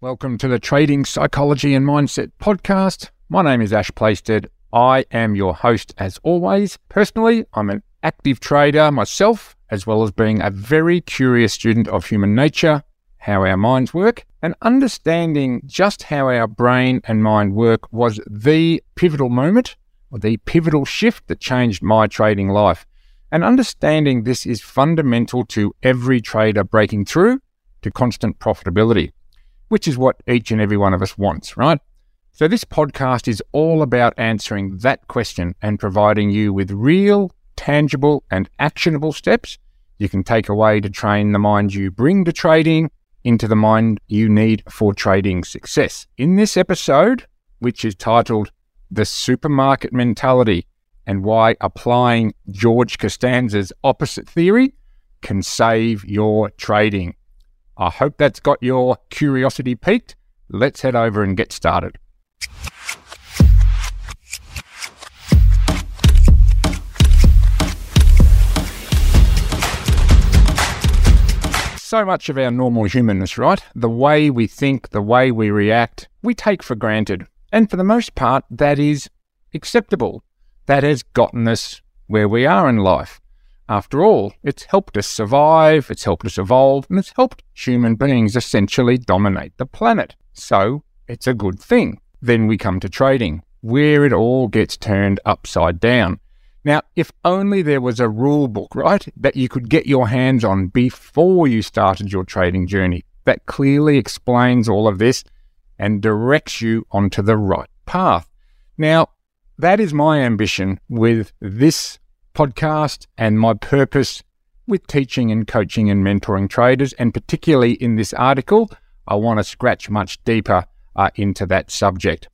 Welcome to the Trading Psychology and Mindset podcast. My name is Ash Plaisted. I am your host as always. Personally, I'm an active trader myself, as well as being a very curious student of human nature, how our minds work, and understanding just how our brain and mind work was the pivotal moment or the pivotal shift that changed my trading life. And understanding this is fundamental to every trader breaking through to constant profitability, which is what each and every one of us wants, right? So, this podcast is all about answering that question and providing you with real, tangible, and actionable steps you can take away to train the mind you bring to trading into the mind you need for trading success. In this episode, which is titled The Supermarket Mentality and Why Applying George Costanza's Opposite Theory Can Save Your Trading. I hope that's got your curiosity piqued. Let's head over and get started. So much of our normal humanness, right? The way we think, the way we react, we take for granted. And for the most part, that is acceptable. That has gotten us where we are in life. After all, it's helped us survive, it's helped us evolve, and it's helped human beings essentially dominate the planet. So, it's a good thing. Then we come to trading, where it all gets turned upside down. Now, if only there was a rule book, right, that you could get your hands on before you started your trading journey that clearly explains all of this and directs you onto the right path. Now, that is my ambition with this podcast and my purpose with teaching and coaching and mentoring traders. And particularly in this article, I want to scratch much deeper uh, into that subject.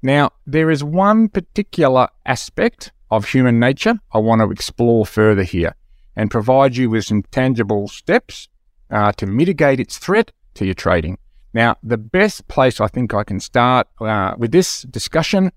Now, there is one particular aspect of human nature I want to explore further here and provide you with some tangible steps uh, to mitigate its threat to your trading. Now, the best place I think I can start uh, with this discussion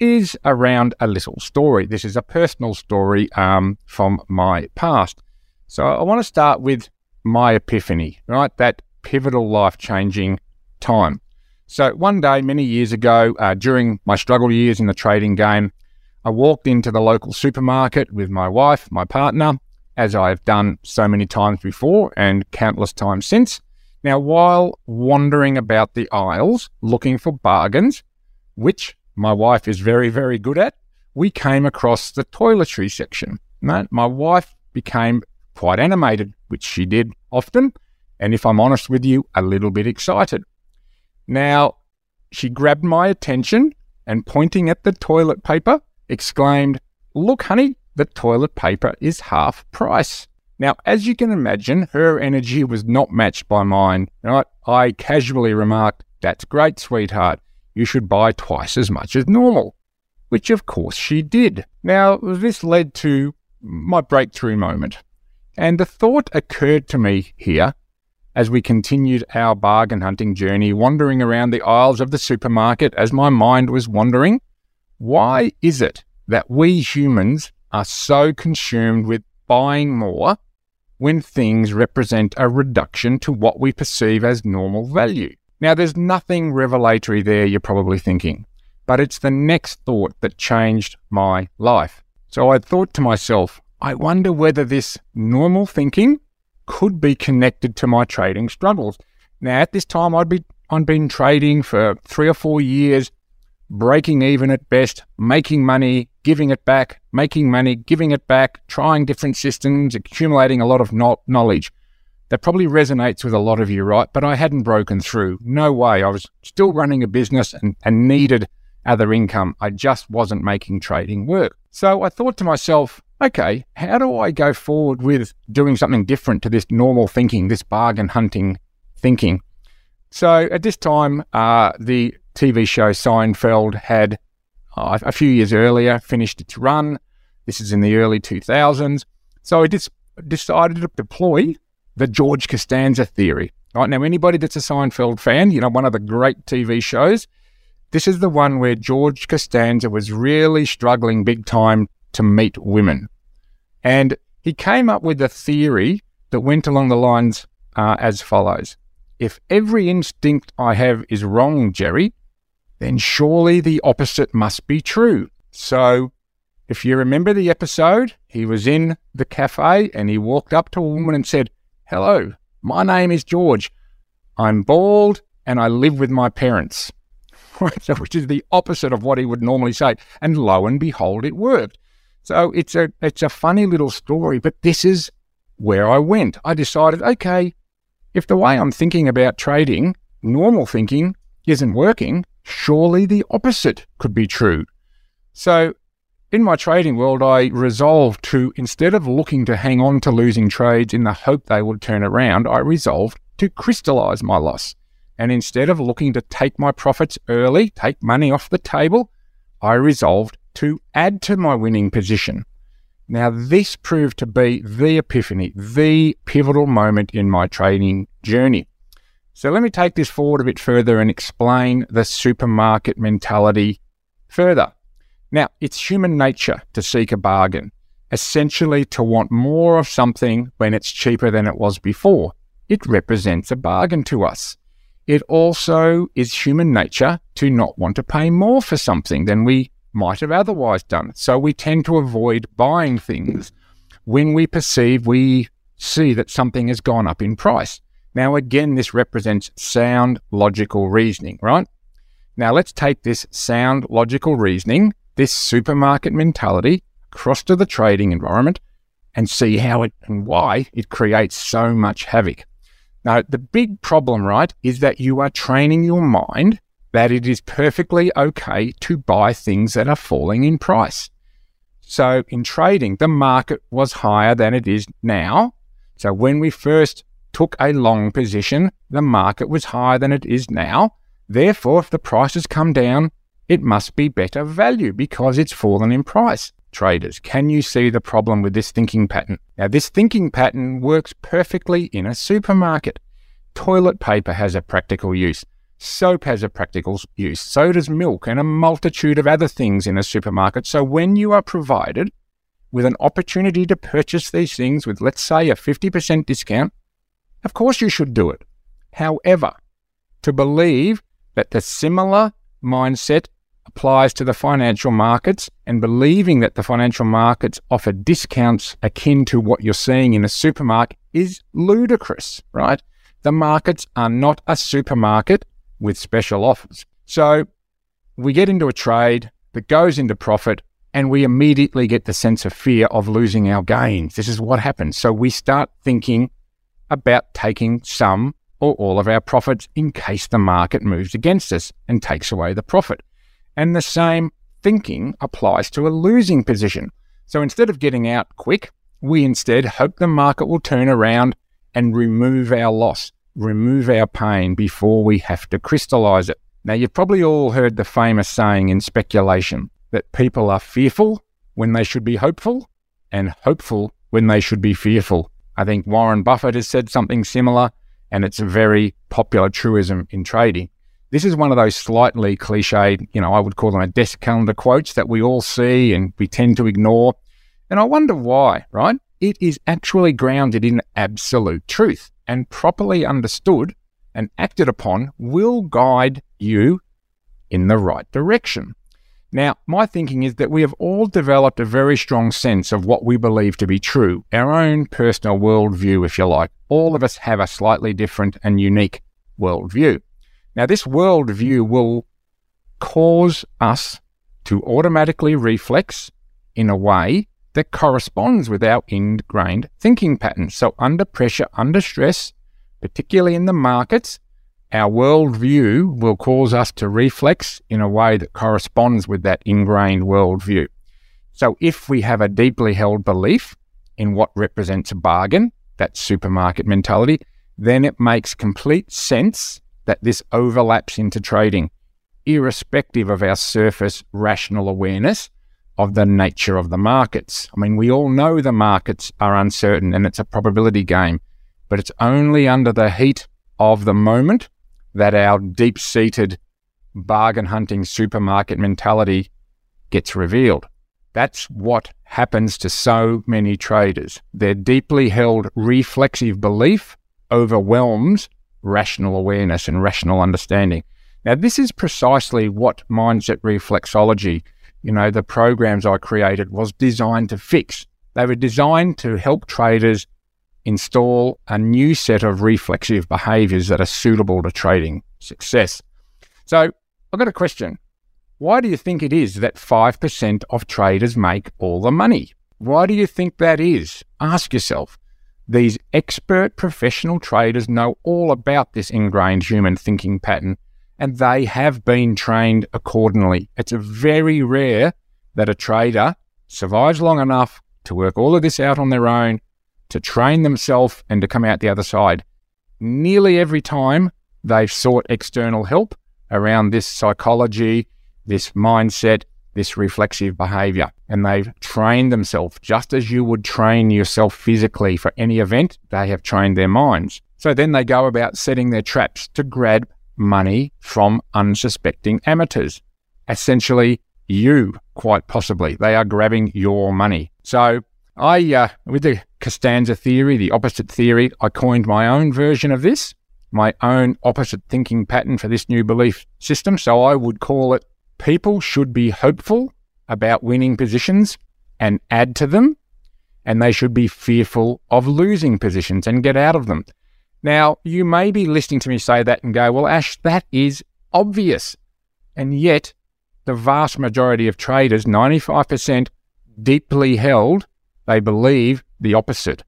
is around a little story. This is a personal story um, from my past. So I want to start with my epiphany, right? That pivotal life changing time. So one day, many years ago, uh, during my struggle years in the trading game, I walked into the local supermarket with my wife, my partner, as I've done so many times before and countless times since. Now, while wandering about the aisles looking for bargains, which my wife is very, very good at, we came across the toiletry section. My wife became quite animated, which she did often, and if I'm honest with you, a little bit excited. Now, she grabbed my attention and pointing at the toilet paper, exclaimed, Look, honey, the toilet paper is half price. Now, as you can imagine, her energy was not matched by mine. Right? I casually remarked, That's great, sweetheart you should buy twice as much as normal, which of course she did. Now, this led to my breakthrough moment. And the thought occurred to me here as we continued our bargain hunting journey, wandering around the aisles of the supermarket as my mind was wandering. Why is it that we humans are so consumed with buying more when things represent a reduction to what we perceive as normal value? Now, there's nothing revelatory there, you're probably thinking, but it's the next thought that changed my life. So I thought to myself, I wonder whether this normal thinking could be connected to my trading struggles. Now, at this time, I'd, be, I'd been trading for three or four years, breaking even at best, making money, giving it back, making money, giving it back, trying different systems, accumulating a lot of knowledge that probably resonates with a lot of you, right? But I hadn't broken through. No way. I was still running a business and, and needed other income. I just wasn't making trading work. So I thought to myself, okay, how do I go forward with doing something different to this normal thinking, this bargain hunting thinking? So at this time, uh, the TV show Seinfeld had uh, a few years earlier finished its run. This is in the early 2000s. So I just decided to deploy the George Costanza theory. Right now, anybody that's a Seinfeld fan, you know, one of the great TV shows, this is the one where George Costanza was really struggling big time to meet women. And he came up with a theory that went along the lines uh, as follows if every instinct I have is wrong, Jerry, then surely the opposite must be true. So, if you remember the episode, he was in the cafe and he walked up to a woman and said, Hello, my name is George. I'm bald and I live with my parents. which is the opposite of what he would normally say. And lo and behold, it worked. So it's a it's a funny little story, but this is where I went. I decided, okay, if the way I'm thinking about trading, normal thinking, isn't working, surely the opposite could be true. So in my trading world, I resolved to, instead of looking to hang on to losing trades in the hope they would turn around, I resolved to crystallize my loss. And instead of looking to take my profits early, take money off the table, I resolved to add to my winning position. Now, this proved to be the epiphany, the pivotal moment in my trading journey. So, let me take this forward a bit further and explain the supermarket mentality further. Now, it's human nature to seek a bargain, essentially to want more of something when it's cheaper than it was before. It represents a bargain to us it also is human nature to not want to pay more for something than we might have otherwise done. So we tend to avoid buying things when we perceive we see that something has gone up in price. Now, again, this represents sound logical reasoning, right? Now, let's take this sound logical reasoning, this supermarket mentality, across to the trading environment and see how it and why it creates so much havoc. Now, the big problem, right, is that you are training your mind that it is perfectly okay to buy things that are falling in price. So, in trading, the market was higher than it is now. So, when we first took a long position, the market was higher than it is now. Therefore, if the prices come down, it must be better value because it's fallen in price. Traders, can you see the problem with this thinking pattern? Now, this thinking pattern works perfectly in a supermarket. Toilet paper has a practical use. Soap has a practical use. So does milk and a multitude of other things in a supermarket. So when you are provided with an opportunity to purchase these things with, let's say, a 50% discount, of course you should do it. However, to believe that the similar mindset applies to the financial markets and believing that the financial markets offer discounts akin to what you're seeing in a supermarket is ludicrous, right? The markets are not a supermarket with special offers. So we get into a trade that goes into profit and we immediately get the sense of fear of losing our gains. This is what happens. So we start thinking about taking some or all of our profits in case the market moves against us and takes away the profit. And the same thinking applies to a losing position. So instead of getting out quick, we instead hope the market will turn around and remove our loss, remove our pain before we have to crystallize it. Now, you've probably all heard the famous saying in speculation that people are fearful when they should be hopeful and hopeful when they should be fearful. I think Warren Buffett has said something similar, and it's a very popular truism in trading. This is one of those slightly cliched, you know, I would call them a desk calendar quotes that we all see and we tend to ignore. And I wonder why, right? It is actually grounded in absolute truth and properly understood and acted upon will guide you in the right direction. Now, my thinking is that we have all developed a very strong sense of what we believe to be true, our own personal worldview, if you like. All of us have a slightly different and unique worldview. Now, this worldview will cause us to automatically reflex in a way that corresponds with our ingrained thinking patterns. So, under pressure, under stress, particularly in the markets, our worldview will cause us to reflex in a way that corresponds with that ingrained worldview. So, if we have a deeply held belief in what represents a bargain, that supermarket mentality, then it makes complete sense that this overlaps into trading, irrespective of our surface rational awareness of the nature of the markets. I mean, we all know the markets are uncertain and it's a probability game, but it's only under the heat of the moment that our deep seated bargain hunting supermarket mentality gets revealed. That's what happens to so many traders. Their deeply held reflexive belief overwhelms rational awareness and rational understanding. Now, this is precisely what mindset reflexology, you know, the programs I created was designed to fix. They were designed to help traders install a new set of reflexive behaviors that are suitable to trading success. So, I've got a question. Why do you think it is that 5% of traders make all the money? Why do you think that is? Ask yourself. These expert professional traders know all about this ingrained human thinking pattern and they have been trained accordingly. It's very rare that a trader survives long enough to work all of this out on their own, to train themselves, and to come out the other side. Nearly every time they've sought external help around this psychology, this mindset, this reflexive behavior. And they've trained themselves just as you would train yourself physically for any event, they have trained their minds. So then they go about setting their traps to grab money from unsuspecting amateurs. Essentially, you, quite possibly. They are grabbing your money. So I, uh, with the Costanza theory, the opposite theory, I coined my own version of this, my own opposite thinking pattern for this new belief system. So I would call it people should be hopeful about winning positions and add to them, and they should be fearful of losing positions and get out of them. Now, you may be listening to me say that and go, well, Ash, that is obvious. And yet, the vast majority of traders, 95%, deeply held, they believe the opposite.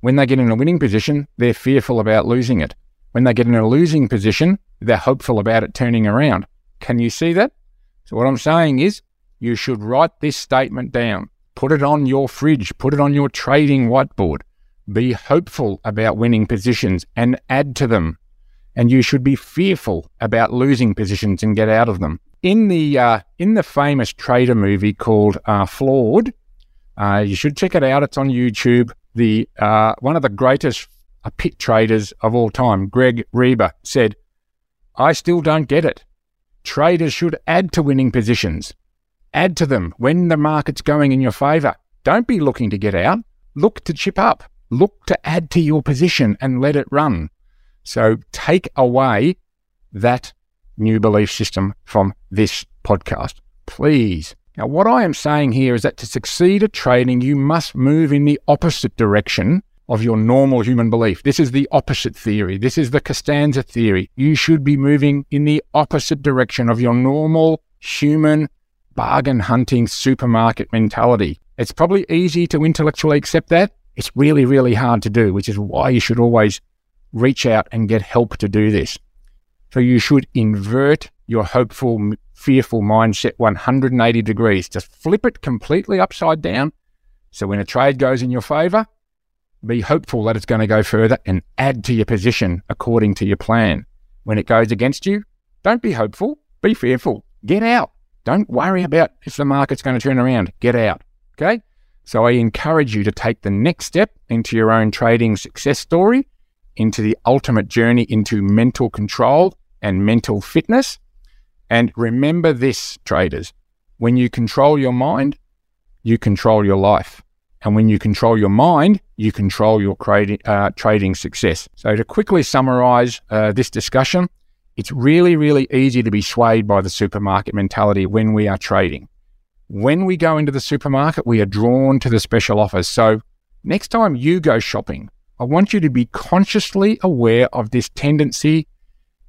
When they get in a winning position, they're fearful about losing it. When they get in a losing position, they're hopeful about it turning around. Can you see that? So, what I'm saying is, you should write this statement down, put it on your fridge, put it on your trading whiteboard. Be hopeful about winning positions and add to them. And you should be fearful about losing positions and get out of them. In the uh, in the famous trader movie called uh, Floored, uh, you should check it out. It's on YouTube. The uh, one of the greatest uh, pit traders of all time, Greg Reber, said, "I still don't get it. Traders should add to winning positions. Add to them when the market's going in your favor. Don't be looking to get out. Look to chip up. Look to add to your position and let it run. So take away that new belief system from this podcast, please. Now, what I am saying here is that to succeed at trading, you must move in the opposite direction of your normal human belief. This is the opposite theory. This is the Costanza theory. You should be moving in the opposite direction of your normal human bargain hunting supermarket mentality. It's probably easy to intellectually accept that. It's really, really hard to do, which is why you should always reach out and get help to do this. So you should invert your hopeful, fearful mindset 180 degrees. Just flip it completely upside down. So when a trade goes in your favor, be hopeful that it's going to go further and add to your position according to your plan. When it goes against you, don't be hopeful, be fearful. Get out. Don't worry about if the market's going to turn around. Get out. Okay? So I encourage you to take the next step into your own trading success story, into the ultimate journey into mental control and mental fitness. And remember this, traders when you control your mind, you control your life. And when you control your mind, you control your uh, trading success. So, to quickly summarize uh, this discussion, it's really, really easy to be swayed by the supermarket mentality when we are trading. When we go into the supermarket, we are drawn to the special offers. So, next time you go shopping, I want you to be consciously aware of this tendency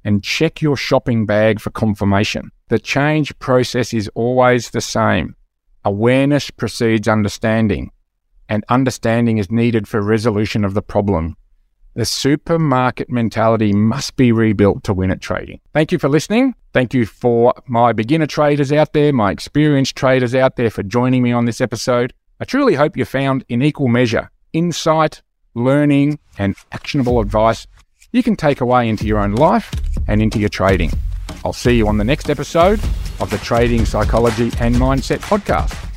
and check your shopping bag for confirmation. The change process is always the same. Awareness precedes understanding and understanding is needed for resolution of the problem. The supermarket mentality must be rebuilt to win at trading. Thank you for listening. Thank you for my beginner traders out there, my experienced traders out there for joining me on this episode. I truly hope you found in equal measure insight, learning, and actionable advice you can take away into your own life and into your trading. I'll see you on the next episode of the Trading Psychology and Mindset Podcast.